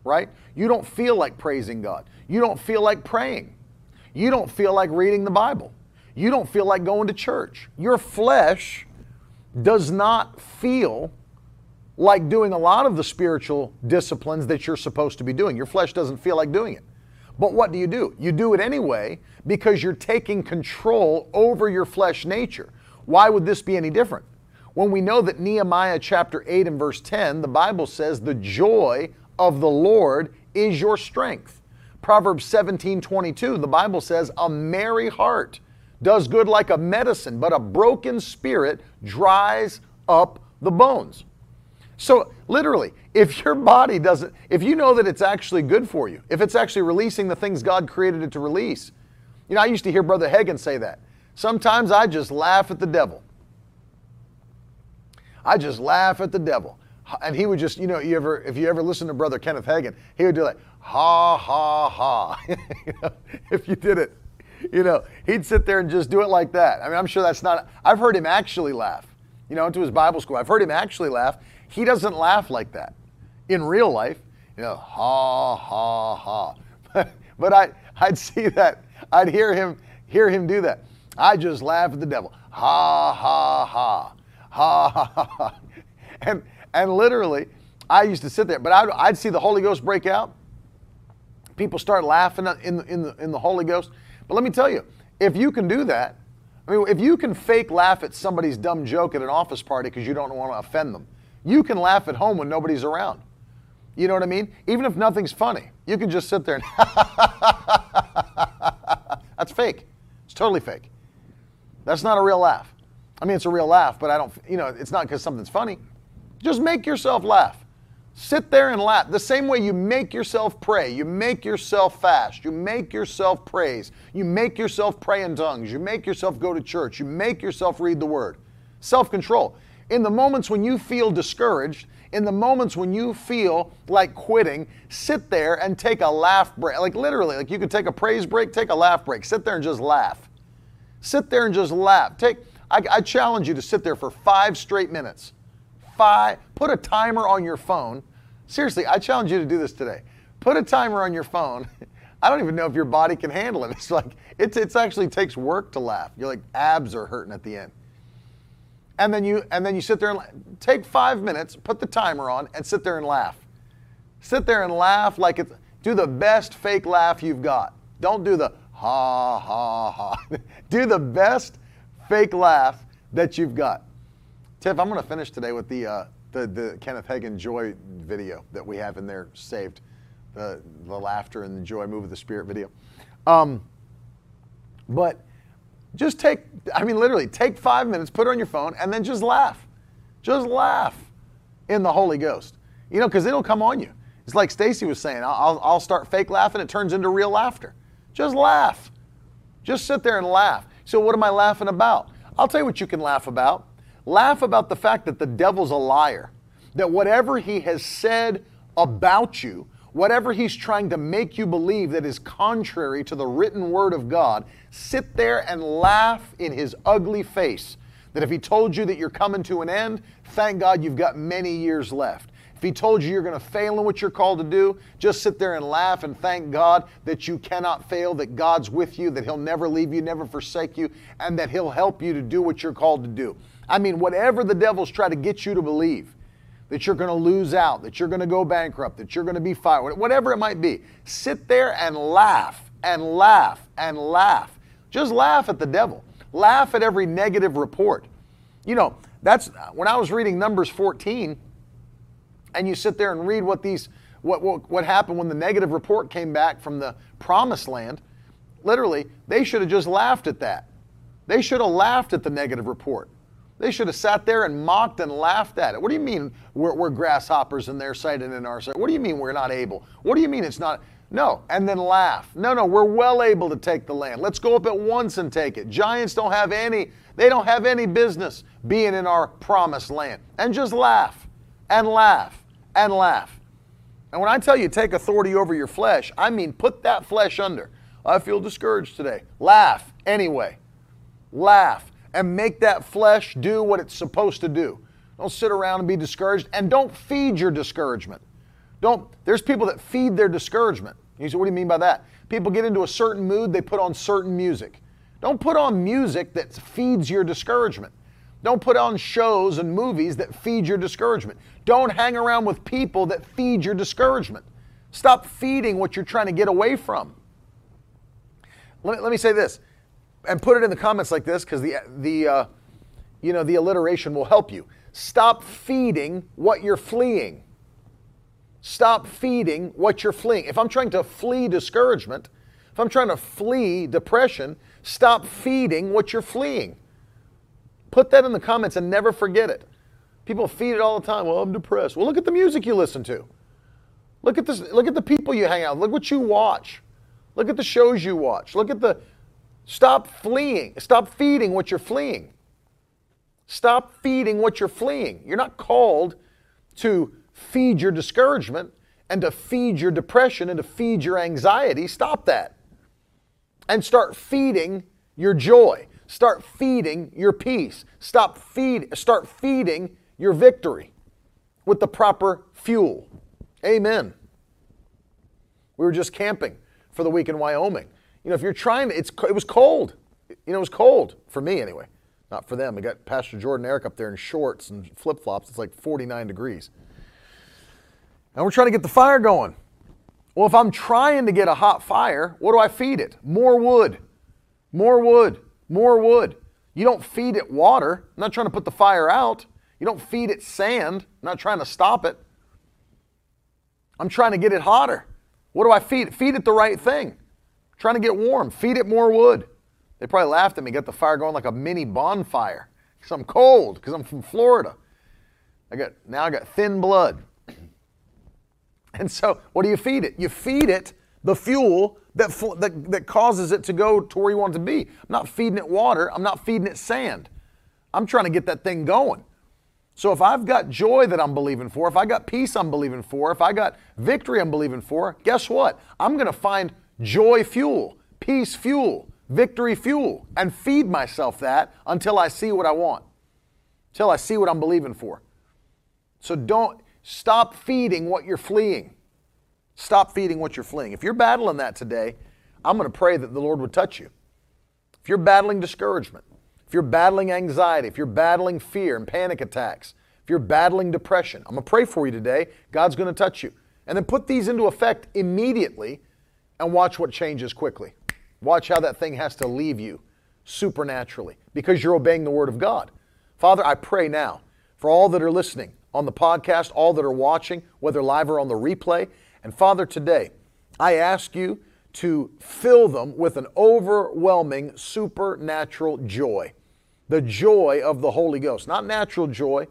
right? You don't feel like praising God. You don't feel like praying. You don't feel like reading the Bible. You don't feel like going to church. Your flesh does not feel like doing a lot of the spiritual disciplines that you're supposed to be doing. Your flesh doesn't feel like doing it. But what do you do? You do it anyway because you're taking control over your flesh nature. Why would this be any different? When we know that Nehemiah chapter 8 and verse 10, the Bible says, The joy of the Lord is your strength. Proverbs 17 22, the Bible says, A merry heart does good like a medicine, but a broken spirit dries up the bones. So, literally, if your body doesn't, if you know that it's actually good for you, if it's actually releasing the things God created it to release, you know, I used to hear Brother Hagin say that. Sometimes I just laugh at the devil. I just laugh at the devil. And he would just, you know, you ever, if you ever listen to Brother Kenneth Hagin, he would do like, ha, ha, ha. you know, if you did it, you know, he'd sit there and just do it like that. I mean, I'm sure that's not, I've heard him actually laugh. You know, into his Bible school. I've heard him actually laugh. He doesn't laugh like that in real life. You know, ha, ha, ha. but I, I'd see that. I'd hear him, hear him do that. I just laugh at the devil. Ha, ha, ha. Ha, ha, ha. And, and literally, I used to sit there, but I'd, I'd see the Holy Ghost break out. People start laughing in the, in, the, in the Holy Ghost. But let me tell you, if you can do that, I mean, if you can fake laugh at somebody's dumb joke at an office party because you don't want to offend them, you can laugh at home when nobody's around. You know what I mean? Even if nothing's funny, you can just sit there and that's fake. It's totally fake. That's not a real laugh. I mean, it's a real laugh, but I don't, you know, it's not because something's funny. Just make yourself laugh. Sit there and laugh. The same way you make yourself pray, you make yourself fast, you make yourself praise, you make yourself pray in tongues, you make yourself go to church, you make yourself read the word. Self control. In the moments when you feel discouraged, in the moments when you feel like quitting, sit there and take a laugh break. Like literally, like you could take a praise break, take a laugh break. Sit there and just laugh. Sit there and just laugh. Take I, I challenge you to sit there for five straight minutes five, put a timer on your phone. Seriously, I challenge you to do this today. Put a timer on your phone. I don't even know if your body can handle it. It's like, it it's actually takes work to laugh. You're like, abs are hurting at the end. And then you, and then you sit there and take five minutes, put the timer on, and sit there and laugh. Sit there and laugh like it's, do the best fake laugh you've got. Don't do the ha, ha, ha. do the best fake laugh that you've got. Tiff, I'm going to finish today with the, uh, the, the Kenneth Hagin joy video that we have in there saved, the, the laughter and the joy move of the spirit video. Um, but just take, I mean, literally, take five minutes, put it on your phone, and then just laugh. Just laugh in the Holy Ghost. You know, because it'll come on you. It's like Stacy was saying, I'll, I'll start fake laughing, it turns into real laughter. Just laugh. Just sit there and laugh. So, what am I laughing about? I'll tell you what you can laugh about. Laugh about the fact that the devil's a liar, that whatever he has said about you, whatever he's trying to make you believe that is contrary to the written word of God, sit there and laugh in his ugly face. That if he told you that you're coming to an end, thank God you've got many years left. If he told you you're going to fail in what you're called to do, just sit there and laugh and thank God that you cannot fail, that God's with you, that he'll never leave you, never forsake you, and that he'll help you to do what you're called to do. I mean, whatever the devil's trying to get you to believe, that you're going to lose out, that you're going to go bankrupt, that you're going to be fired, whatever it might be, sit there and laugh and laugh and laugh. Just laugh at the devil. Laugh at every negative report. You know, that's when I was reading Numbers 14, and you sit there and read what these what, what, what happened when the negative report came back from the promised land. Literally, they should have just laughed at that. They should have laughed at the negative report. They should have sat there and mocked and laughed at it. What do you mean we're, we're grasshoppers in their sight and in our sight? What do you mean we're not able? What do you mean it's not? No, and then laugh. No, no, we're well able to take the land. Let's go up at once and take it. Giants don't have any, they don't have any business being in our promised land. And just laugh and laugh and laugh. And when I tell you take authority over your flesh, I mean put that flesh under. I feel discouraged today. Laugh anyway. Laugh and make that flesh do what it's supposed to do. Don't sit around and be discouraged and don't feed your discouragement. Don't there's people that feed their discouragement. You say, what do you mean by that? People get into a certain mood, they put on certain music. Don't put on music that feeds your discouragement. Don't put on shows and movies that feed your discouragement. Don't hang around with people that feed your discouragement. Stop feeding what you're trying to get away from. Let me, let me say this and put it in the comments like this because the the uh, you know the alliteration will help you. Stop feeding what you're fleeing. Stop feeding what you're fleeing. If I'm trying to flee discouragement, if I'm trying to flee depression, Stop feeding what you're fleeing. Put that in the comments and never forget it. People feed it all the time. Well, I'm depressed. Well, look at the music you listen to. Look at this. Look at the people you hang out. Look what you watch. Look at the shows you watch. Look at the. Stop fleeing. Stop feeding what you're fleeing. Stop feeding what you're fleeing. You're not called to feed your discouragement and to feed your depression and to feed your anxiety. Stop that. And start feeding your joy. Start feeding your peace. Stop feed, start feeding your victory with the proper fuel. Amen. We were just camping for the week in Wyoming. You know, if you're trying it's, it was cold. You know, it was cold for me anyway. Not for them. We got Pastor Jordan Eric up there in shorts and flip flops. It's like 49 degrees. And we're trying to get the fire going. Well, if I'm trying to get a hot fire, what do I feed it? More wood, more wood, more wood. You don't feed it water. I'm not trying to put the fire out. You don't feed it sand. I'm not trying to stop it. I'm trying to get it hotter. What do I feed? It? Feed it the right thing. I'm trying to get warm. Feed it more wood. They probably laughed at me, got the fire going like a mini bonfire. Because I'm cold, because I'm from Florida. I got now I got thin blood. And so, what do you feed it? You feed it the fuel that, that, that causes it to go to where you want it to be. I'm not feeding it water, I'm not feeding it sand. I'm trying to get that thing going. So if I've got joy that I'm believing for, if I got peace I'm believing for, if I got victory I'm believing for, guess what? I'm going to find joy fuel, peace fuel, victory fuel, and feed myself that until I see what I want, until I see what I'm believing for. So don't stop feeding what you're fleeing. Stop feeding what you're fleeing. If you're battling that today, I'm going to pray that the Lord would touch you. If you're battling discouragement, if you're battling anxiety, if you're battling fear and panic attacks, if you're battling depression, I'm going to pray for you today. God's going to touch you. And then put these into effect immediately and watch what changes quickly. Watch how that thing has to leave you supernaturally because you're obeying the Word of God. Father, I pray now for all that are listening on the podcast, all that are watching, whether live or on the replay. And Father, today, I ask you to fill them with an overwhelming supernatural joy the joy of the Holy Ghost. Not natural joy,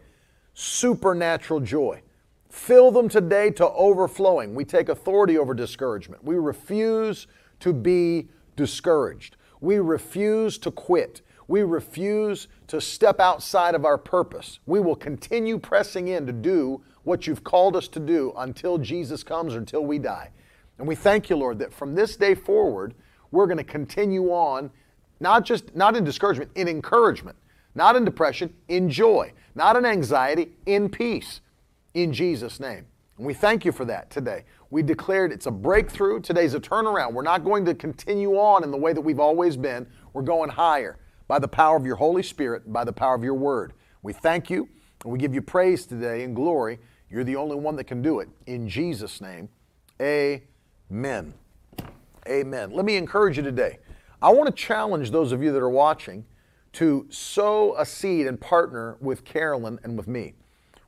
supernatural joy. Fill them today to overflowing. We take authority over discouragement. We refuse to be discouraged. We refuse to quit. We refuse to step outside of our purpose. We will continue pressing in to do what you've called us to do until Jesus comes or until we die. And we thank you, Lord, that from this day forward, we're going to continue on not just not in discouragement, in encouragement, not in depression, in joy, not in anxiety, in peace. In Jesus' name. And we thank you for that today. We declared it's a breakthrough. Today's a turnaround. We're not going to continue on in the way that we've always been. We're going higher by the power of your Holy Spirit, by the power of your word. We thank you and we give you praise today and glory. You're the only one that can do it. In Jesus' name, amen. Amen. Let me encourage you today. I want to challenge those of you that are watching to sow a seed and partner with Carolyn and with me.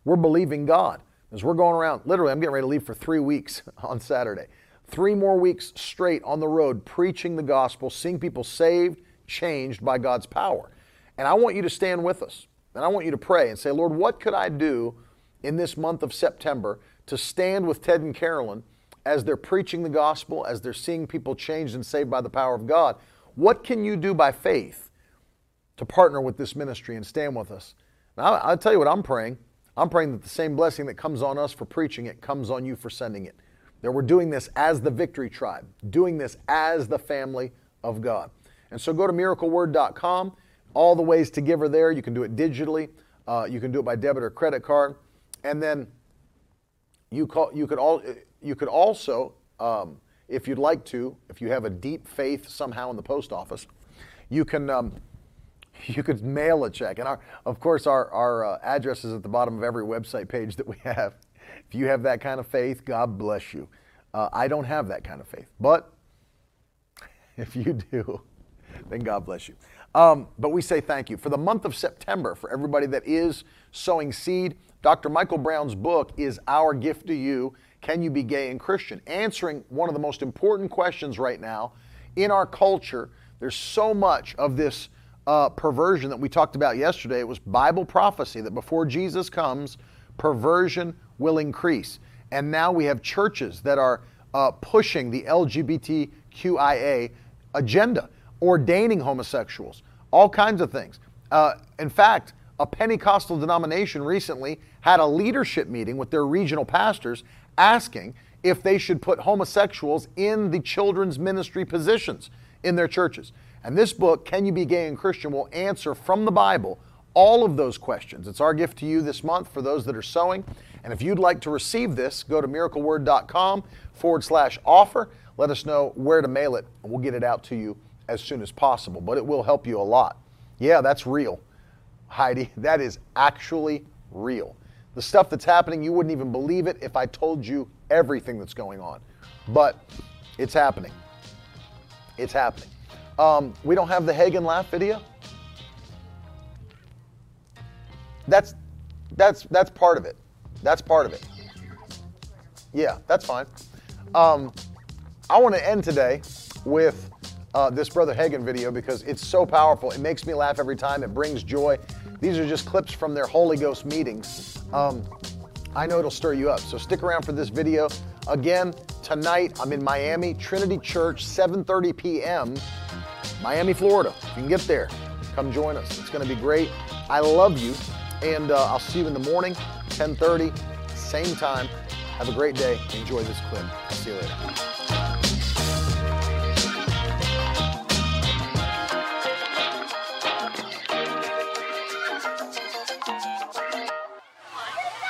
We're believing God as we're going around. Literally, I'm getting ready to leave for three weeks on Saturday. Three more weeks straight on the road preaching the gospel, seeing people saved, changed by God's power. And I want you to stand with us. And I want you to pray and say, Lord, what could I do in this month of September to stand with Ted and Carolyn as they're preaching the gospel, as they're seeing people changed and saved by the power of God? What can you do by faith to partner with this ministry and stand with us? Now, I'll tell you what I'm praying. I'm praying that the same blessing that comes on us for preaching it comes on you for sending it. That we're doing this as the victory tribe, doing this as the family of God. And so go to miracleword.com. All the ways to give are there. You can do it digitally. Uh, you can do it by debit or credit card. And then you, call, you, could, all, you could also um, if you'd like to, if you have a deep faith somehow in the post office, you can um, you could mail a check. And our, of course, our, our uh, address is at the bottom of every website page that we have. If you have that kind of faith, God bless you. Uh, I don't have that kind of faith, but if you do, then God bless you. Um, but we say thank you. For the month of September, for everybody that is sowing seed, Dr. Michael Brown's book is Our Gift to You. Can you be gay and Christian? Answering one of the most important questions right now in our culture There's so much of this uh, perversion that we talked about yesterday. It was Bible prophecy that before Jesus comes, perversion will increase. And now we have churches that are uh, pushing the LGBTQIA agenda, ordaining homosexuals, all kinds of things. Uh, in fact, a Pentecostal denomination recently had a leadership meeting with their regional pastors asking if they should put homosexuals in the children's ministry positions in their churches. And this book, Can You Be Gay and Christian, will answer from the Bible all of those questions. It's our gift to you this month for those that are sowing. And if you'd like to receive this, go to miracleword.com forward slash offer. Let us know where to mail it, and we'll get it out to you as soon as possible. But it will help you a lot. Yeah, that's real, Heidi. That is actually real. The stuff that's happening, you wouldn't even believe it if I told you everything that's going on. But it's happening. It's happening. Um, we don't have the Hagin laugh video. That's that's that's part of it. That's part of it. Yeah, that's fine. Um, I want to end today with uh, this Brother Hagin video because it's so powerful. It makes me laugh every time. It brings joy. These are just clips from their Holy Ghost meetings. Um, I know it'll stir you up. So stick around for this video. Again, tonight I'm in Miami, Trinity Church, 7:30 p.m. Miami, Florida. You can get there, come join us. It's going to be great. I love you, and uh, I'll see you in the morning, 10:30, same time. Have a great day. Enjoy this clip. See you later.